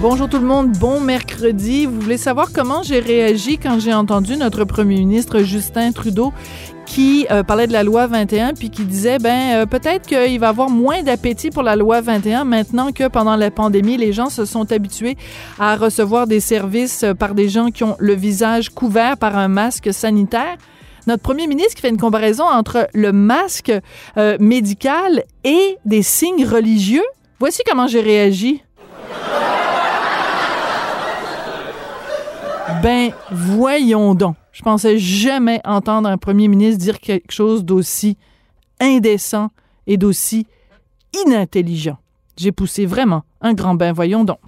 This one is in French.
Bonjour tout le monde, bon mercredi. Vous voulez savoir comment j'ai réagi quand j'ai entendu notre premier ministre Justin Trudeau qui euh, parlait de la loi 21 puis qui disait ben euh, peut-être qu'il va avoir moins d'appétit pour la loi 21 maintenant que pendant la pandémie les gens se sont habitués à recevoir des services euh, par des gens qui ont le visage couvert par un masque sanitaire. Notre premier ministre qui fait une comparaison entre le masque médical et des signes religieux. Voici comment j'ai réagi. Ben, voyons donc. Je pensais jamais entendre un premier ministre dire quelque chose d'aussi indécent et d'aussi inintelligent. J'ai poussé vraiment un grand bain, voyons donc.